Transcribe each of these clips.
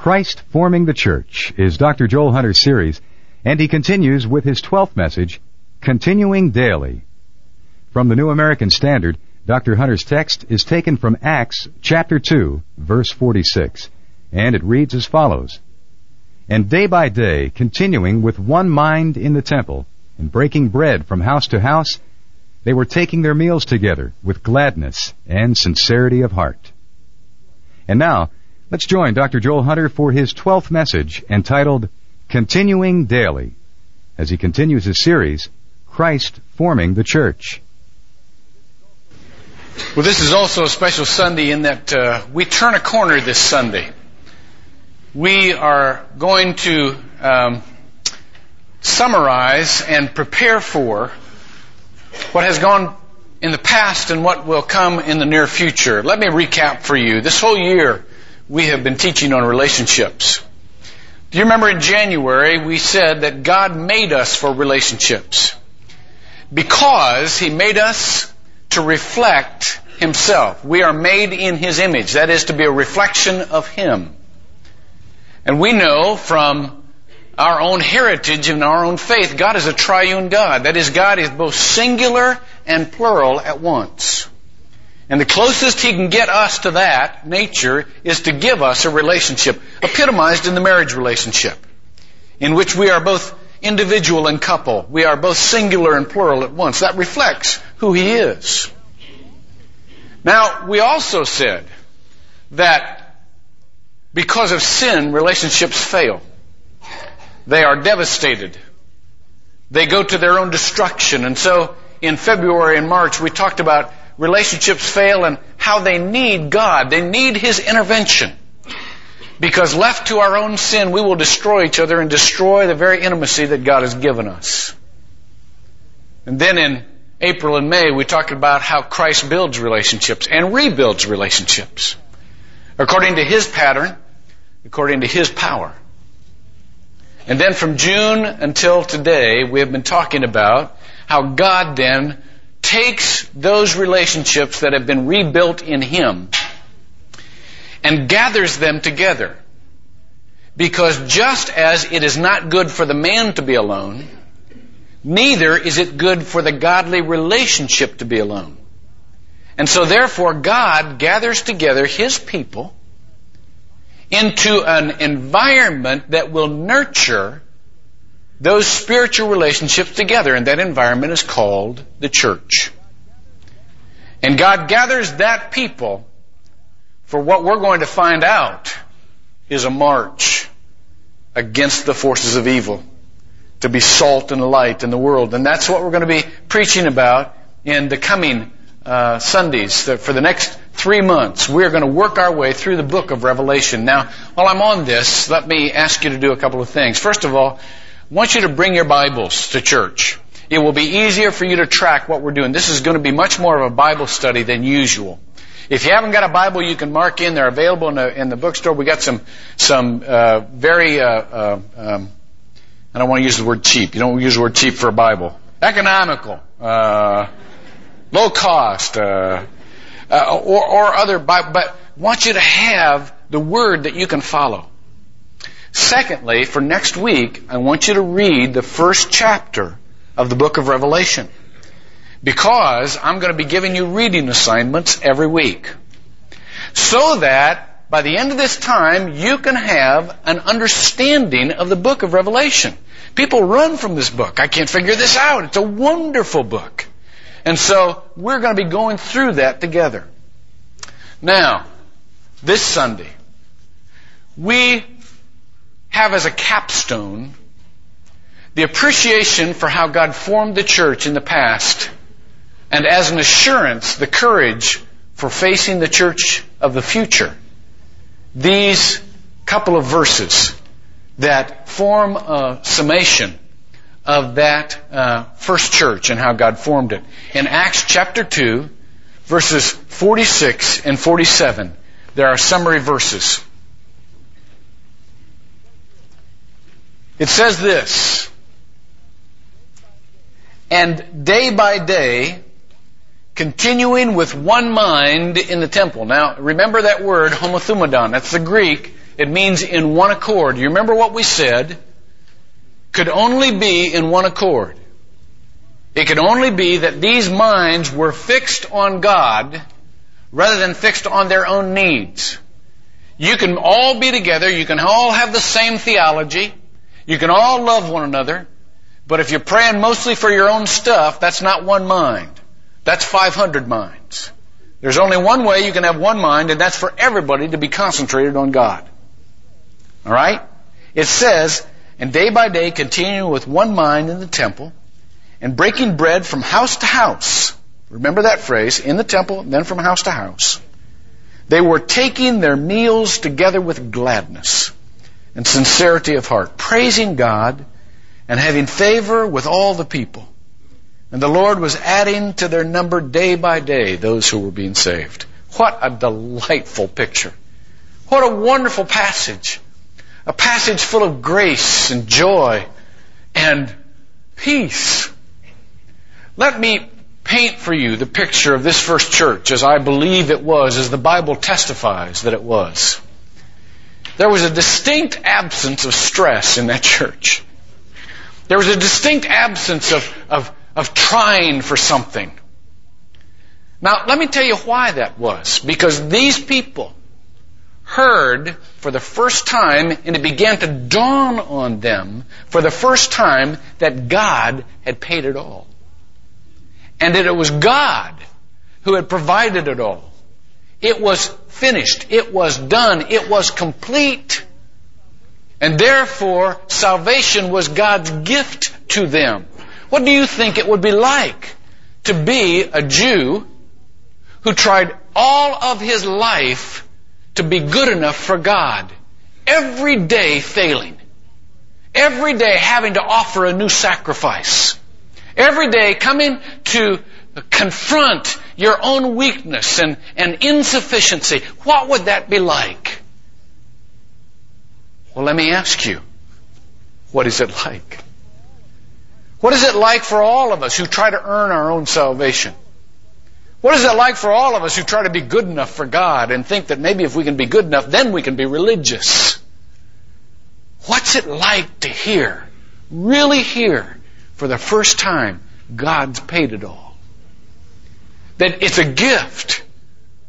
Christ Forming the Church is Dr. Joel Hunter's series, and he continues with his 12th message, Continuing Daily. From the New American Standard, Dr. Hunter's text is taken from Acts chapter 2, verse 46, and it reads as follows. And day by day, continuing with one mind in the temple, and breaking bread from house to house, they were taking their meals together with gladness and sincerity of heart. And now, let's join Dr. Joel Hunter for his 12th message entitled Continuing Daily, as he continues his series, Christ Forming the Church. Well, this is also a special Sunday in that uh, we turn a corner this Sunday. We are going to um, summarize and prepare for what has gone in the past and what will come in the near future. Let me recap for you. This whole year we have been teaching on relationships. Do you remember in January we said that God made us for relationships? Because He made us to reflect Himself. We are made in His image. That is to be a reflection of Him. And we know from our own heritage and our own faith, God is a triune God. That is, God is both singular and plural at once. And the closest He can get us to that nature is to give us a relationship, epitomized in the marriage relationship, in which we are both individual and couple. We are both singular and plural at once. That reflects who He is. Now, we also said that because of sin, relationships fail. They are devastated. They go to their own destruction. And so in February and March, we talked about relationships fail and how they need God. They need His intervention. Because left to our own sin, we will destroy each other and destroy the very intimacy that God has given us. And then in April and May, we talked about how Christ builds relationships and rebuilds relationships according to His pattern, according to His power. And then from June until today, we have been talking about how God then takes those relationships that have been rebuilt in Him and gathers them together. Because just as it is not good for the man to be alone, neither is it good for the godly relationship to be alone. And so therefore God gathers together His people into an environment that will nurture those spiritual relationships together, and that environment is called the church. And God gathers that people for what we're going to find out is a march against the forces of evil to be salt and light in the world. And that's what we're going to be preaching about in the coming uh, Sundays for the next three months. We're going to work our way through the book of Revelation. Now, while I'm on this, let me ask you to do a couple of things. First of all, I want you to bring your Bibles to church. It will be easier for you to track what we're doing. This is going to be much more of a Bible study than usual. If you haven't got a Bible, you can mark in. They're available in the, in the bookstore. We got some some uh, very uh, uh, um, I don't want to use the word cheap. You don't use the word cheap for a Bible. Economical. Uh, low cost, uh, uh, or, or other, but I want you to have the word that you can follow. Secondly, for next week, I want you to read the first chapter of the book of Revelation. Because I'm going to be giving you reading assignments every week. So that by the end of this time, you can have an understanding of the book of Revelation. People run from this book. I can't figure this out. It's a wonderful book. And so we're going to be going through that together. Now, this Sunday, we have as a capstone the appreciation for how God formed the church in the past, and as an assurance, the courage for facing the church of the future. These couple of verses that form a summation of that uh, first church and how God formed it. In Acts chapter 2, verses 46 and 47, there are summary verses. It says this, and day by day, continuing with one mind in the temple. Now, remember that word, homothumadon. That's the Greek It means in one accord. You remember what we said? Could only be in one accord. It could only be that these minds were fixed on God rather than fixed on their own needs. You can all be together, you can all have the same theology, you can all love one another, but if you're praying mostly for your own stuff, that's not one mind. That's 500 minds. There's only one way you can have one mind, and that's for everybody to be concentrated on God. Alright? It says, and day by day continue with one mind in the temple, and breaking bread from house to house. Remember that phrase, in the temple, then from house to house. They were taking their meals together with gladness and sincerity of heart, praising God and having favor with all the people. And the Lord was adding to their number day by day those who were being saved. What a delightful picture. What a wonderful passage. A passage full of grace and joy and peace. Let me paint for you the picture of this first church as I believe it was, as the Bible testifies that it was. There was a distinct absence of stress in that church. There was a distinct absence of, of, of trying for something. Now, let me tell you why that was. Because these people heard for the first time, and it began to dawn on them for the first time that God had paid it all and that it was God who had provided it all. It was finished. It was done. It was complete. And therefore, salvation was God's gift to them. What do you think it would be like to be a Jew who tried all of his life to be good enough for God? Every day failing. Every day having to offer a new sacrifice. Every day coming to confront your own weakness and, and insufficiency. What would that be like? Well, let me ask you, what is it like? What is it like for all of us who try to earn our own salvation? What is it like for all of us who try to be good enough for God and think that maybe if we can be good enough, then we can be religious? What's it like to hear, really hear, for the first time, God's paid it all. That it's a gift.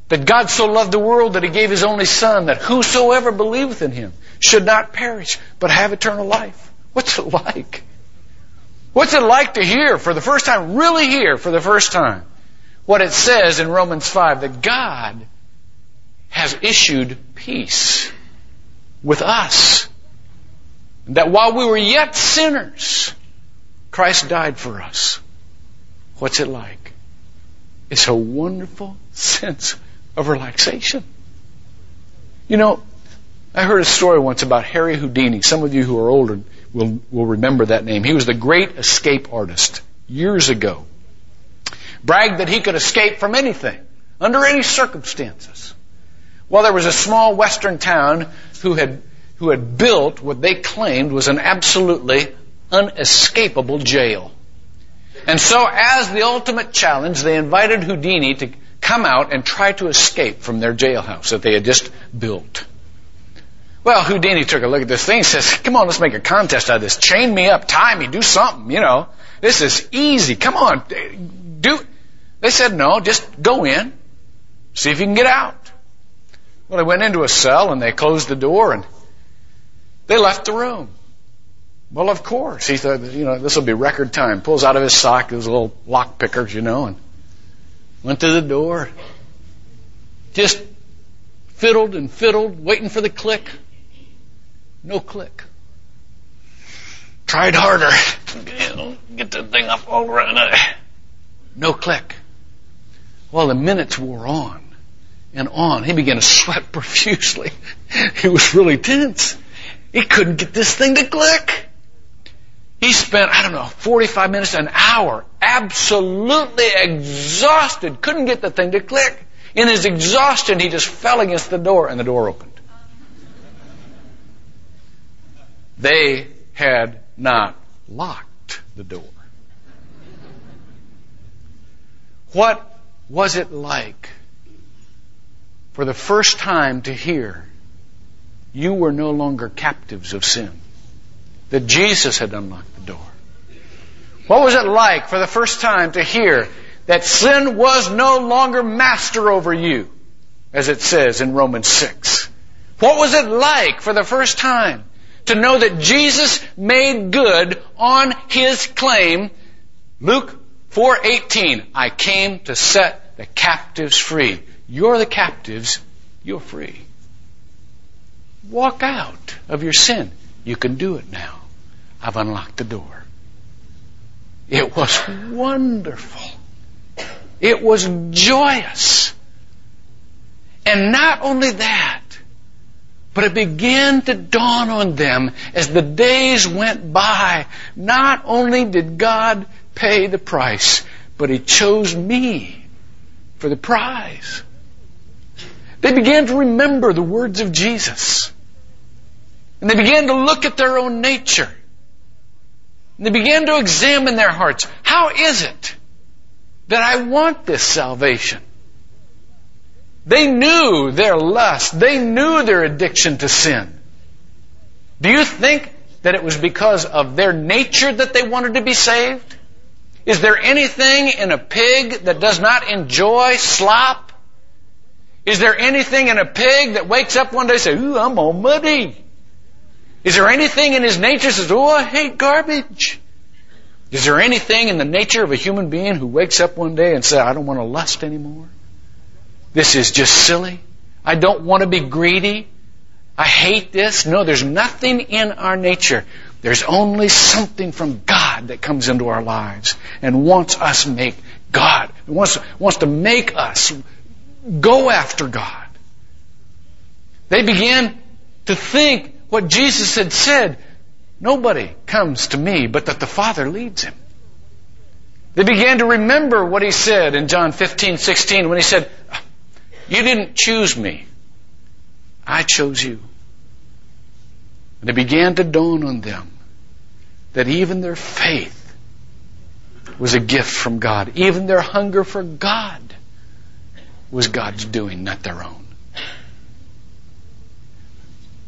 That God so loved the world that He gave His only Son, that whosoever believeth in Him should not perish, but have eternal life. What's it like? What's it like to hear for the first time, really hear for the first time, what it says in Romans 5, that God has issued peace with us. That while we were yet sinners, Christ died for us. What's it like? It's a wonderful sense of relaxation. You know, I heard a story once about Harry Houdini. Some of you who are older will, will remember that name. He was the great escape artist years ago. Bragged that he could escape from anything, under any circumstances. Well, there was a small western town who had, who had built what they claimed was an absolutely unescapable jail. And so, as the ultimate challenge, they invited Houdini to come out and try to escape from their jailhouse that they had just built. Well, Houdini took a look at this thing and says, come on, let's make a contest out of this. Chain me up, tie me, do something, you know. This is easy. Come on, do. They said, no, just go in, see if you can get out. Well, they went into a cell and they closed the door and they left the room. Well, of course. He thought, you know, this will be record time. Pulls out of his sock his little lock pickers, you know, and went to the door. Just fiddled and fiddled, waiting for the click. No click. Tried harder. Get the thing up all around. No click. Well, the minutes wore on and on. He began to sweat profusely. He was really tense. He couldn't get this thing to click. He spent, I don't know, 45 minutes, an hour, absolutely exhausted, couldn't get the thing to click. In his exhaustion, he just fell against the door and the door opened. They had not locked the door. What was it like for the first time to hear you were no longer captives of sin. That Jesus had unlocked. What was it like for the first time to hear that sin was no longer master over you, as it says in Romans 6? What was it like for the first time to know that Jesus made good on his claim? Luke 4:18, I came to set the captives free. You're the captives, you're free. Walk out of your sin. You can do it now. I've unlocked the door. It was wonderful. It was joyous. And not only that, but it began to dawn on them as the days went by. Not only did God pay the price, but He chose me for the prize. They began to remember the words of Jesus. And they began to look at their own nature. And they began to examine their hearts. How is it that I want this salvation? They knew their lust. They knew their addiction to sin. Do you think that it was because of their nature that they wanted to be saved? Is there anything in a pig that does not enjoy slop? Is there anything in a pig that wakes up one day and says, ooh, I'm all muddy? Is there anything in his nature that says, oh, I hate garbage? Is there anything in the nature of a human being who wakes up one day and says, I don't want to lust anymore? This is just silly. I don't want to be greedy. I hate this. No, there's nothing in our nature. There's only something from God that comes into our lives and wants us make God. Wants, wants to make us go after God. They began to think what Jesus had said. Nobody comes to me but that the Father leads him. They began to remember what he said in John 15, 16 when he said, you didn't choose me. I chose you. And it began to dawn on them that even their faith was a gift from God. Even their hunger for God was God's doing, not their own.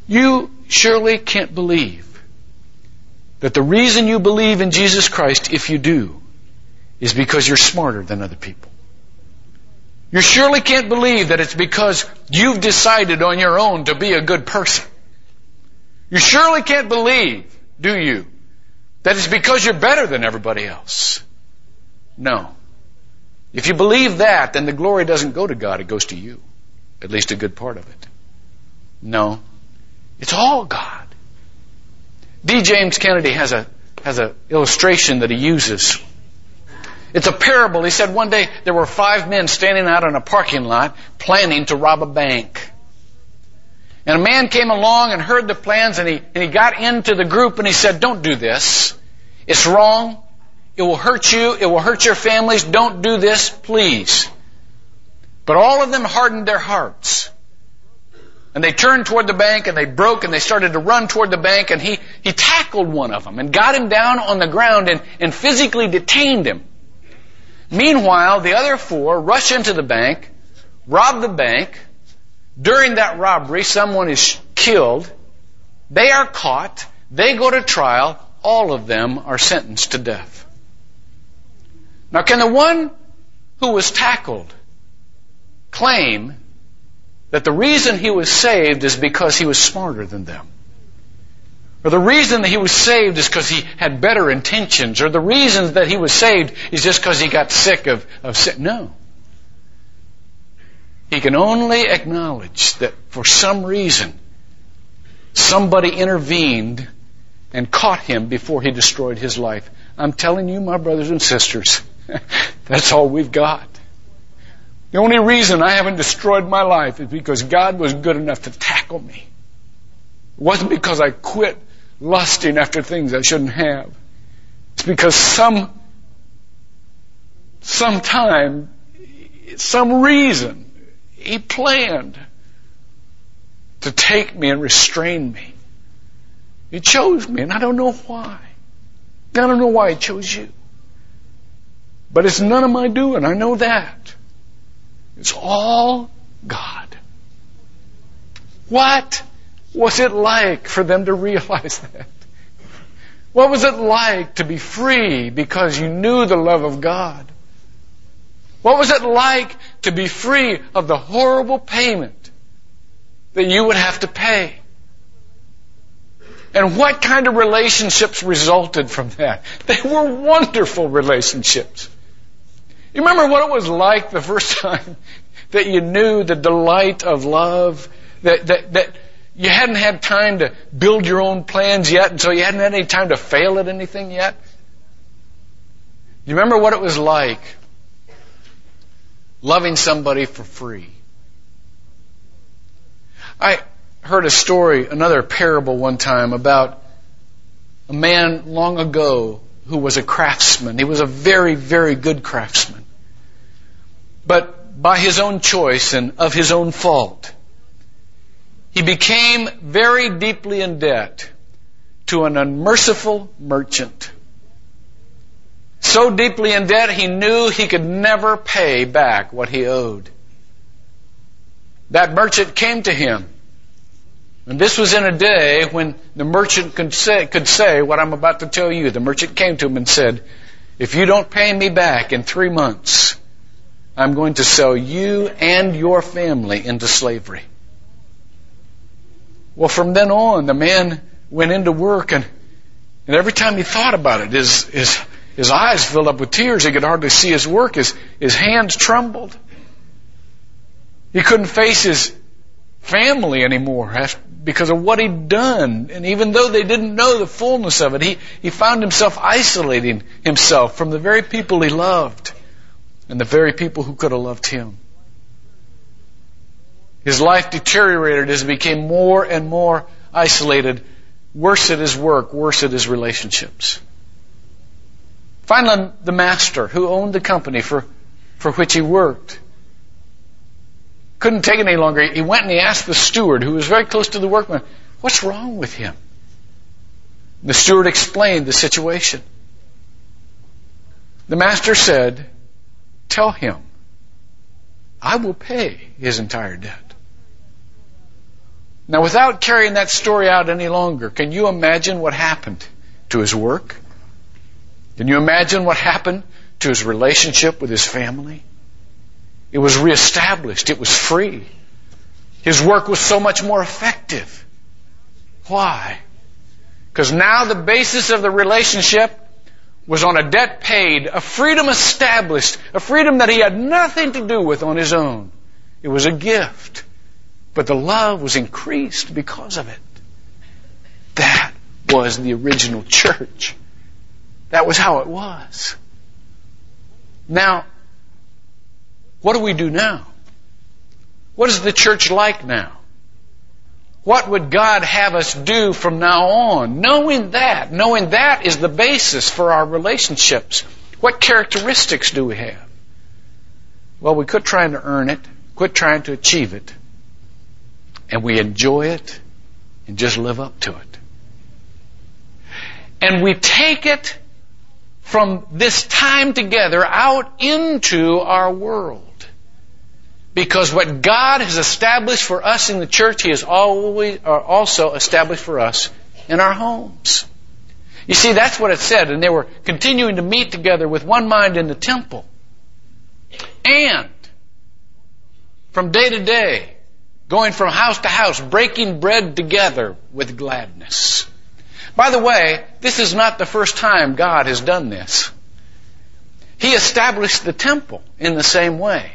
You surely can't believe that the reason you believe in Jesus Christ, if you do, is because you're smarter than other people. You surely can't believe that it's because you've decided on your own to be a good person. You surely can't believe, do you, that it's because you're better than everybody else. No. If you believe that, then the glory doesn't go to God, it goes to you. At least a good part of it. No. It's all God. D. James Kennedy has a, has an illustration that he uses it's a parable. He said one day there were five men standing out in a parking lot planning to rob a bank. And a man came along and heard the plans and he, and he got into the group and he said, don't do this. It's wrong. It will hurt you. It will hurt your families. Don't do this, please. But all of them hardened their hearts. And they turned toward the bank and they broke and they started to run toward the bank and he, he tackled one of them and got him down on the ground and, and physically detained him. Meanwhile, the other four rush into the bank, rob the bank. During that robbery, someone is killed. They are caught. They go to trial. All of them are sentenced to death. Now, can the one who was tackled claim that the reason he was saved is because he was smarter than them? Or the reason that he was saved is because he had better intentions. Or the reason that he was saved is just because he got sick of, of sin. No. He can only acknowledge that for some reason somebody intervened and caught him before he destroyed his life. I'm telling you, my brothers and sisters, that's all we've got. The only reason I haven't destroyed my life is because God was good enough to tackle me. It wasn't because I quit lusting after things I shouldn't have. It's because some, sometime, some reason, he planned to take me and restrain me. He chose me, and I don't know why. I don't know why he chose you. But it's none of my doing. I know that. It's all God. What was it like for them to realize that? What was it like to be free because you knew the love of God? What was it like to be free of the horrible payment that you would have to pay? And what kind of relationships resulted from that? They were wonderful relationships. You remember what it was like the first time that you knew the delight of love? That, that, that you hadn't had time to build your own plans yet, and so you hadn't had any time to fail at anything yet? You remember what it was like loving somebody for free? I heard a story, another parable one time about a man long ago who was a craftsman. He was a very, very good craftsman. But by his own choice and of his own fault, he became very deeply in debt to an unmerciful merchant. So deeply in debt he knew he could never pay back what he owed. That merchant came to him and this was in a day when the merchant could say, could say what I'm about to tell you. The merchant came to him and said, if you don't pay me back in three months, I'm going to sell you and your family into slavery. Well, from then on, the man went into work and, and every time he thought about it, his, his, his eyes filled up with tears. He could hardly see his work. His, his hands trembled. He couldn't face his family anymore because of what he'd done. And even though they didn't know the fullness of it, he, he found himself isolating himself from the very people he loved and the very people who could have loved him. His life deteriorated as he became more and more isolated, worse at his work, worse at his relationships. Finally, the master who owned the company for, for which he worked couldn't take it any longer. He went and he asked the steward, who was very close to the workman, what's wrong with him? The steward explained the situation. The master said, tell him, I will pay his entire debt. Now without carrying that story out any longer, can you imagine what happened to his work? Can you imagine what happened to his relationship with his family? It was reestablished. It was free. His work was so much more effective. Why? Because now the basis of the relationship was on a debt paid, a freedom established, a freedom that he had nothing to do with on his own. It was a gift. But the love was increased because of it. That was the original church. That was how it was. Now, what do we do now? What is the church like now? What would God have us do from now on? Knowing that, knowing that is the basis for our relationships. What characteristics do we have? Well, we quit trying to earn it, quit trying to achieve it, and we enjoy it and just live up to it. And we take it from this time together out into our world. Because what God has established for us in the church, He has always, also established for us in our homes. You see, that's what it said, and they were continuing to meet together with one mind in the temple. And from day to day, going from house to house, breaking bread together with gladness. By the way, this is not the first time God has done this. He established the temple in the same way.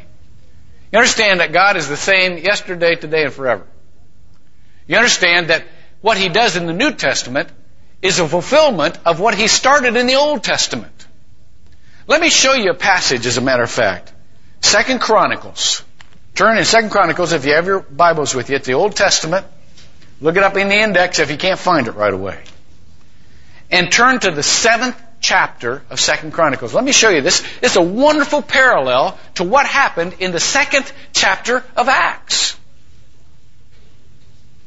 You understand that God is the same yesterday, today, and forever. You understand that what He does in the New Testament is a fulfillment of what He started in the Old Testament. Let me show you a passage, as a matter of fact. Second Chronicles. Turn in Second Chronicles if you have your Bibles with you. It's the Old Testament. Look it up in the index if you can't find it right away. And turn to the seventh chapter of Second Chronicles. Let me show you this. It's a wonderful parallel to what happened in the second chapter of Acts.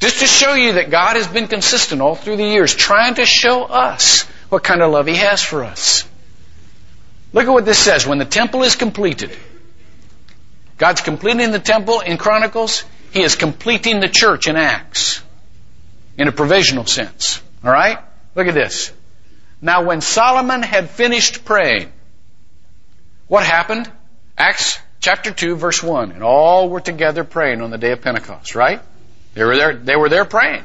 Just to show you that God has been consistent all through the years, trying to show us what kind of love He has for us. Look at what this says. When the temple is completed, God's completing the temple in Chronicles, He is completing the church in Acts. in a provisional sense. Alright? Look at this. Now when Solomon had finished praying, what happened? Acts chapter 2 verse 1. And all were together praying on the day of Pentecost, right? They were there, they were there praying.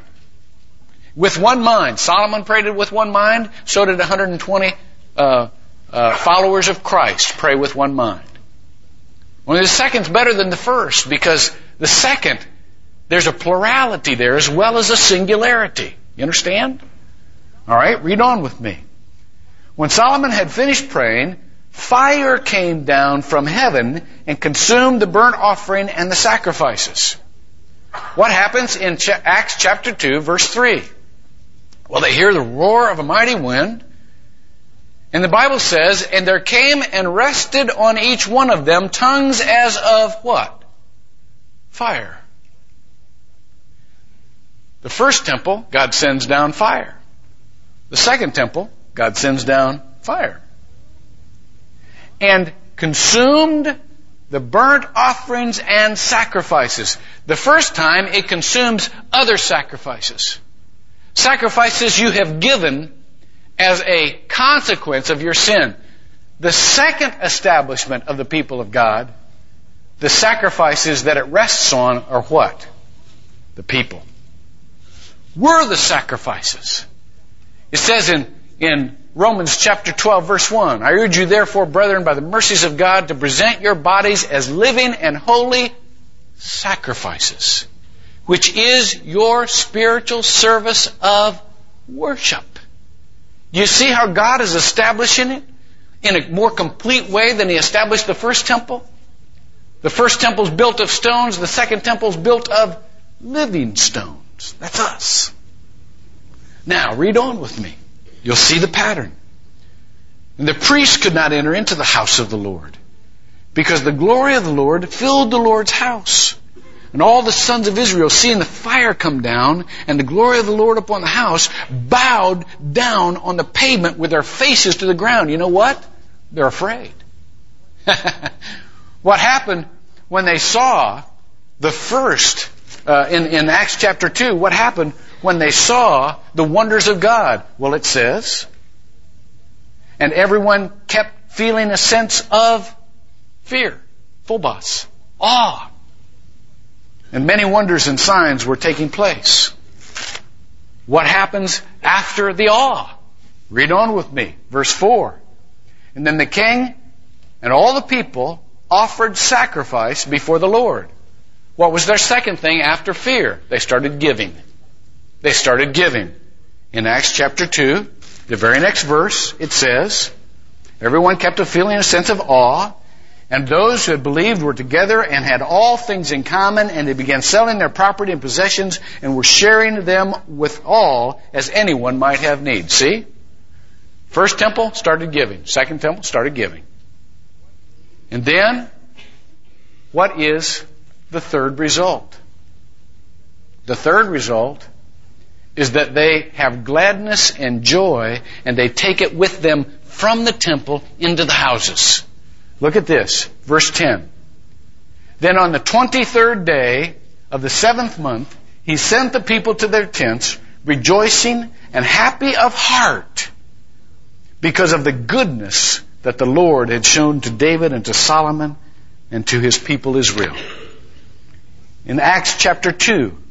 With one mind. Solomon prayed it with one mind. So did 120 uh, uh, followers of Christ pray with one mind. Well, the second's better than the first because the second, there's a plurality there as well as a singularity. You understand? Alright, read on with me. When Solomon had finished praying, fire came down from heaven and consumed the burnt offering and the sacrifices. What happens in Acts chapter 2 verse 3? Well, they hear the roar of a mighty wind, and the Bible says, and there came and rested on each one of them tongues as of what? Fire. The first temple, God sends down fire. The second temple, God sends down fire. And consumed the burnt offerings and sacrifices. The first time it consumes other sacrifices. Sacrifices you have given as a consequence of your sin. The second establishment of the people of God, the sacrifices that it rests on are what? The people. Were the sacrifices. It says in, in Romans chapter 12 verse 1, I urge you therefore, brethren, by the mercies of God, to present your bodies as living and holy sacrifices, which is your spiritual service of worship. You see how God is establishing it in a more complete way than He established the first temple? The first temple is built of stones, the second temple is built of living stones. That's us. Now, read on with me. You'll see the pattern. And the priest could not enter into the house of the Lord because the glory of the Lord filled the Lord's house. And all the sons of Israel, seeing the fire come down and the glory of the Lord upon the house, bowed down on the pavement with their faces to the ground. You know what? They're afraid. what happened when they saw the first, uh, in, in Acts chapter 2, what happened when they saw the wonders of God? Well, it says, and everyone kept feeling a sense of fear, phobos, awe. And many wonders and signs were taking place. What happens after the awe? Read on with me. Verse 4. And then the king and all the people offered sacrifice before the Lord. What was their second thing after fear? They started giving. They started giving. In Acts chapter 2, the very next verse, it says, Everyone kept a feeling, a sense of awe, and those who had believed were together and had all things in common, and they began selling their property and possessions and were sharing them with all as anyone might have need. See? First temple started giving. Second temple started giving. And then, what is the third result? The third result is that they have gladness and joy and they take it with them from the temple into the houses. Look at this, verse 10. Then on the 23rd day of the seventh month, he sent the people to their tents, rejoicing and happy of heart because of the goodness that the Lord had shown to David and to Solomon and to his people Israel. In Acts chapter 2,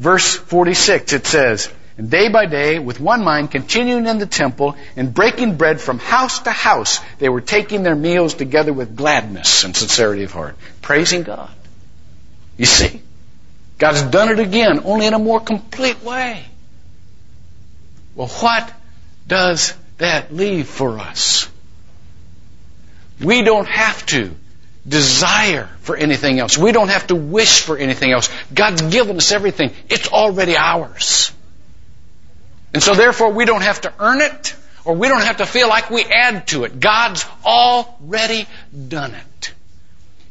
verse 46, it says, and day by day, with one mind, continuing in the temple and breaking bread from house to house, they were taking their meals together with gladness and sincerity of heart, praising God. You see? God's done it again, only in a more complete way. Well, what does that leave for us? We don't have to desire for anything else. We don't have to wish for anything else. God's given us everything. It's already ours. And so therefore we don't have to earn it or we don't have to feel like we add to it. God's already done it.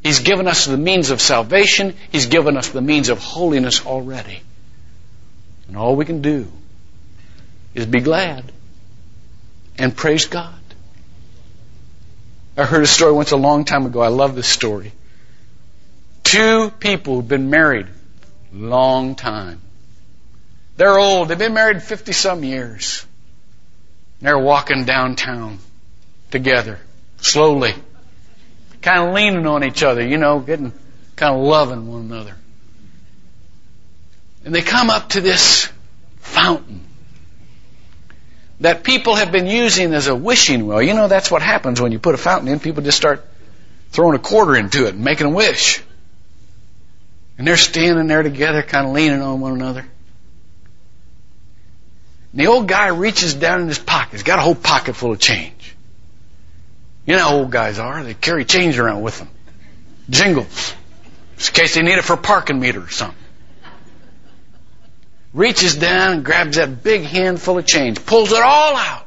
He's given us the means of salvation. He's given us the means of holiness already. And all we can do is be glad and praise God. I heard a story once a long time ago. I love this story. Two people who've been married a long time. They're old. They've been married 50 some years. They're walking downtown together, slowly, kind of leaning on each other, you know, getting kind of loving one another. And they come up to this fountain that people have been using as a wishing well. You know, that's what happens when you put a fountain in. People just start throwing a quarter into it and making a wish. And they're standing there together, kind of leaning on one another. And the old guy reaches down in his pocket. He's got a whole pocket full of change. You know how old guys are. They carry change around with them. Jingles. Just in case they need it for a parking meter or something. Reaches down and grabs that big handful of change. Pulls it all out.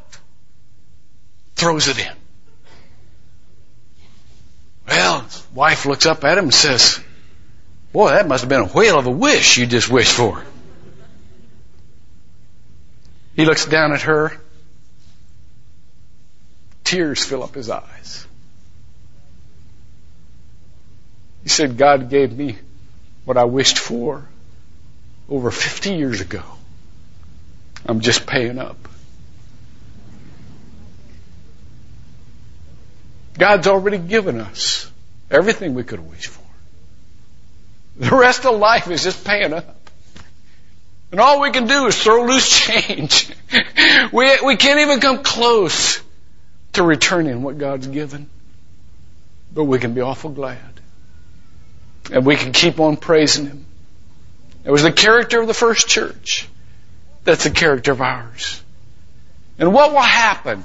Throws it in. Well, his wife looks up at him and says, Boy, that must have been a whale of a wish you just wished for. He looks down at her. Tears fill up his eyes. He said, God gave me what I wished for over 50 years ago. I'm just paying up. God's already given us everything we could wish for. The rest of life is just paying up. And all we can do is throw loose change. we, we can't even come close to returning what God's given. But we can be awful glad. And we can keep on praising Him. It was the character of the first church. That's the character of ours. And what will happen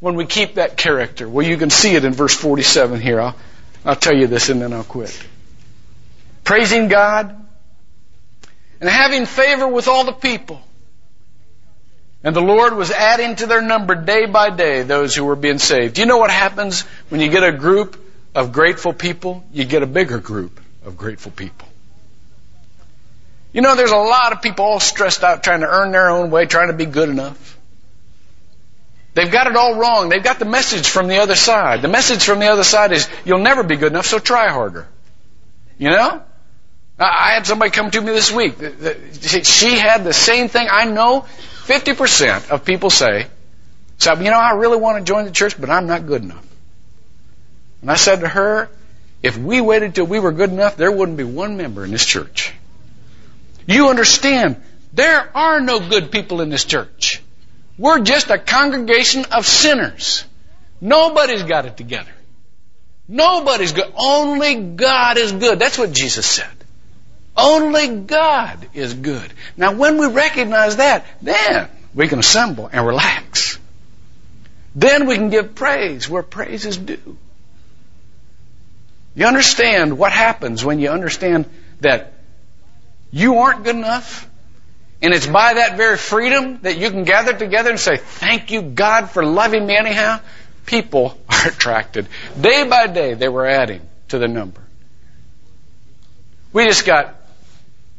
when we keep that character? Well, you can see it in verse 47 here. I'll, I'll tell you this and then I'll quit. Praising God and having favor with all the people. And the Lord was adding to their number day by day those who were being saved. Do you know what happens when you get a group of grateful people? You get a bigger group of grateful people. You know, there's a lot of people all stressed out trying to earn their own way, trying to be good enough. They've got it all wrong. They've got the message from the other side. The message from the other side is, you'll never be good enough, so try harder. You know? I had somebody come to me this week. She had the same thing. I know 50% of people say, so, you know, I really want to join the church, but I'm not good enough. And I said to her, if we waited till we were good enough, there wouldn't be one member in this church. You understand, there are no good people in this church. We're just a congregation of sinners. Nobody's got it together. Nobody's good. Only God is good. That's what Jesus said. Only God is good. Now, when we recognize that, then we can assemble and relax. Then we can give praise where praise is due. You understand what happens when you understand that you aren't good enough. And it's by that very freedom that you can gather together and say, thank you God for loving me anyhow. People are attracted. Day by day they were adding to the number. We just got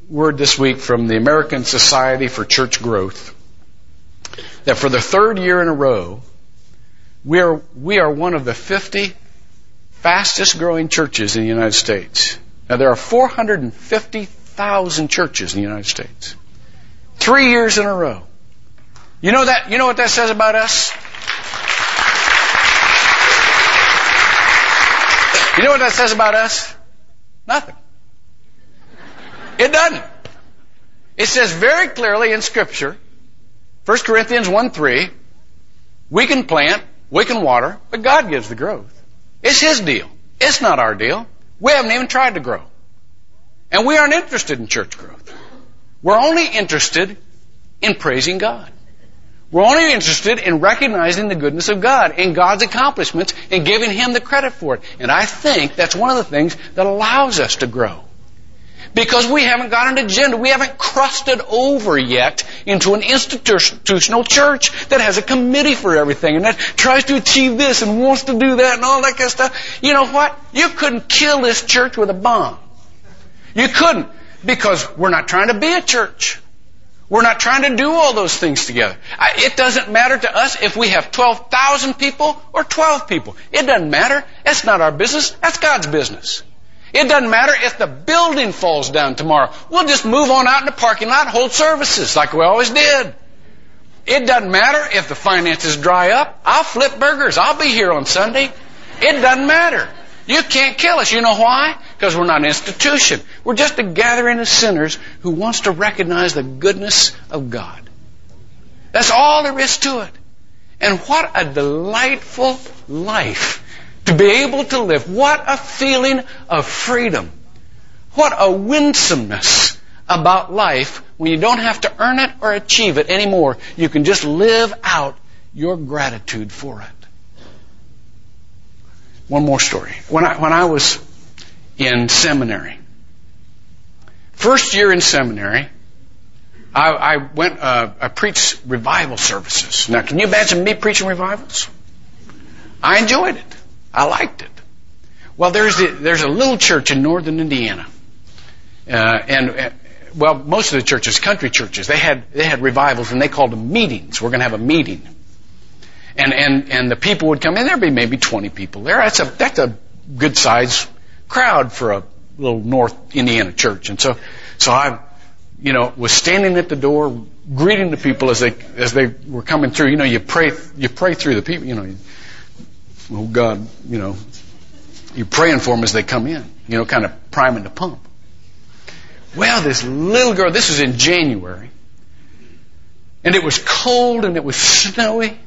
word this week from the American Society for Church Growth that for the third year in a row, we are, we are one of the 50 fastest growing churches in the United States. Now there are 450 thousand churches in the United States. Three years in a row. You know that, you know what that says about us? You know what that says about us? Nothing. It doesn't. It says very clearly in scripture, 1 Corinthians 1 3, we can plant, we can water, but God gives the growth. It's His deal. It's not our deal. We haven't even tried to grow. And we aren't interested in church growth. We're only interested in praising God. We're only interested in recognizing the goodness of God and God's accomplishments and giving Him the credit for it. And I think that's one of the things that allows us to grow. Because we haven't got an agenda. We haven't crusted over yet into an institutional church that has a committee for everything and that tries to achieve this and wants to do that and all that kind of stuff. You know what? You couldn't kill this church with a bomb. You couldn't because we're not trying to be a church. We're not trying to do all those things together. It doesn't matter to us if we have 12,000 people or 12 people. It doesn't matter. That's not our business. That's God's business. It doesn't matter if the building falls down tomorrow. We'll just move on out in the parking lot and hold services like we always did. It doesn't matter if the finances dry up. I'll flip burgers. I'll be here on Sunday. It doesn't matter. You can't kill us. You know why? Because we're not an institution. We're just a gathering of sinners who wants to recognize the goodness of God. That's all there is to it. And what a delightful life to be able to live. What a feeling of freedom. What a winsomeness about life when you don't have to earn it or achieve it anymore. You can just live out your gratitude for it. One more story. When I, when I was in seminary, first year in seminary, I, I went, uh, I preached revival services. Now, can you imagine me preaching revivals? I enjoyed it. I liked it. Well, there's the, there's a little church in northern Indiana, uh, and uh, well, most of the churches, country churches, they had they had revivals, and they called them meetings. We're going to have a meeting, and and and the people would come in. There'd be maybe 20 people there. That's a that's a good size crowd for a little North Indiana church. And so so I, you know, was standing at the door greeting the people as they as they were coming through. You know, you pray you pray through the people. You know, oh God, you know, you're praying for them as they come in. You know, kind of priming the pump. Well, this little girl. This was in January, and it was cold and it was snowy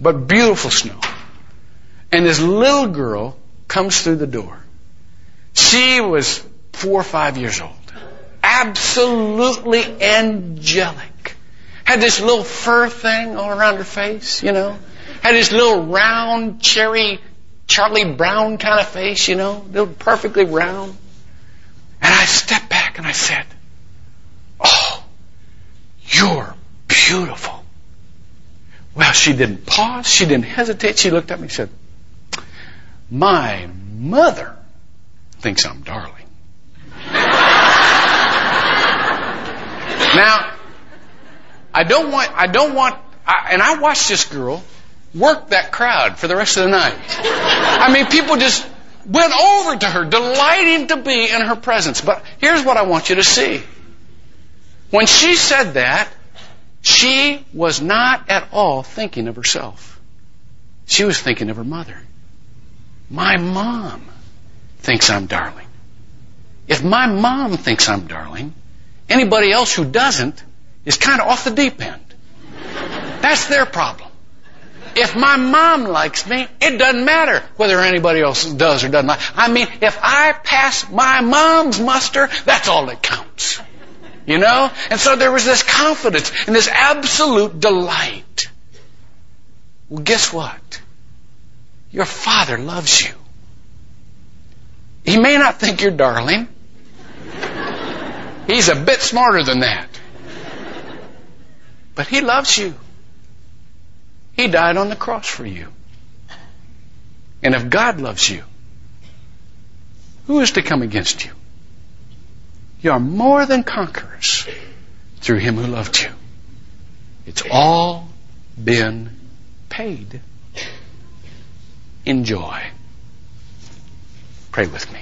but beautiful snow. And this little girl comes through the door. She was four or five years old. Absolutely angelic. Had this little fur thing all around her face, you know. Had this little round, cherry, Charlie Brown kind of face, you know. Little perfectly round. And I stepped back and I said, Oh, you're beautiful. Well, she didn't pause. She didn't hesitate. She looked at me and said, My mother thinks I'm darling. now, I don't want, I don't want, I, and I watched this girl work that crowd for the rest of the night. I mean, people just went over to her, delighting to be in her presence. But here's what I want you to see. When she said that, she was not at all thinking of herself. She was thinking of her mother. My mom thinks I'm darling. If my mom thinks I'm darling, anybody else who doesn't is kind of off the deep end. That's their problem. If my mom likes me, it doesn't matter whether anybody else does or doesn't like. I mean, if I pass my mom's muster, that's all that counts. You know? And so there was this confidence and this absolute delight. Well, guess what? Your father loves you. He may not think you're darling. He's a bit smarter than that. But he loves you. He died on the cross for you. And if God loves you, who is to come against you? You are more than conquerors through him who loved you. It's all been paid. Enjoy. Pray with me.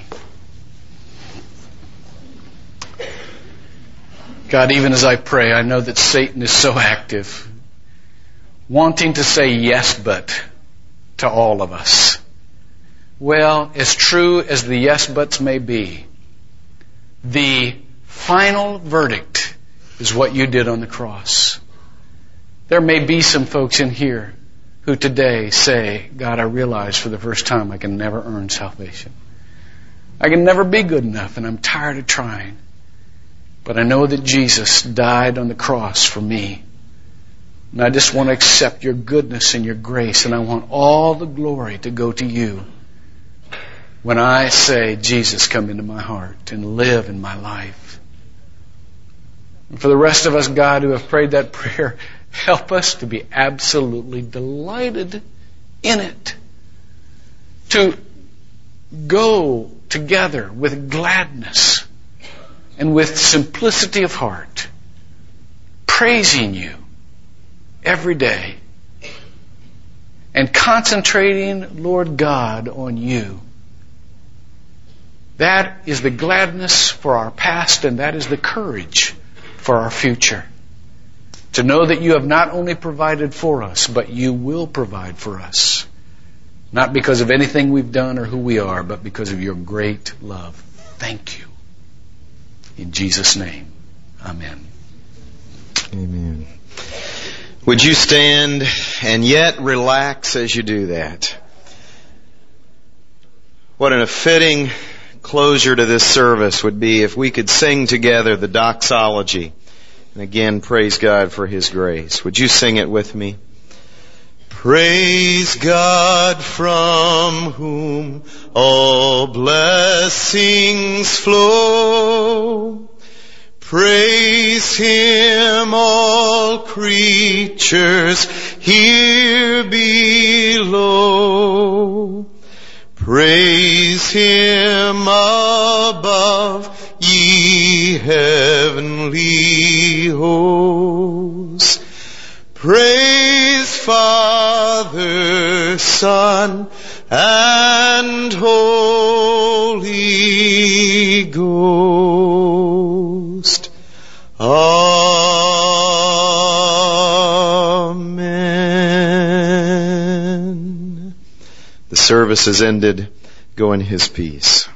God, even as I pray, I know that Satan is so active, wanting to say yes, but to all of us. Well, as true as the yes buts may be, the final verdict is what you did on the cross. There may be some folks in here who today say, God, I realize for the first time I can never earn salvation. I can never be good enough and I'm tired of trying. But I know that Jesus died on the cross for me. And I just want to accept your goodness and your grace and I want all the glory to go to you when I say, Jesus, come into my heart and live in my life. And for the rest of us, God, who have prayed that prayer, help us to be absolutely delighted in it. To go together with gladness and with simplicity of heart, praising you every day and concentrating, Lord God, on you That is the gladness for our past and that is the courage for our future. To know that you have not only provided for us, but you will provide for us. Not because of anything we've done or who we are, but because of your great love. Thank you. In Jesus' name, Amen. Amen. Would you stand and yet relax as you do that? What a fitting closure to this service would be if we could sing together the doxology. And again, praise God for His grace. Would you sing it with me? Praise God from whom all blessings flow. Praise Him all creatures here below. Praise Him above ye heavenly hosts. Praise Father, Son, and Holy Ghost. Amen. Service is ended. Go in His peace.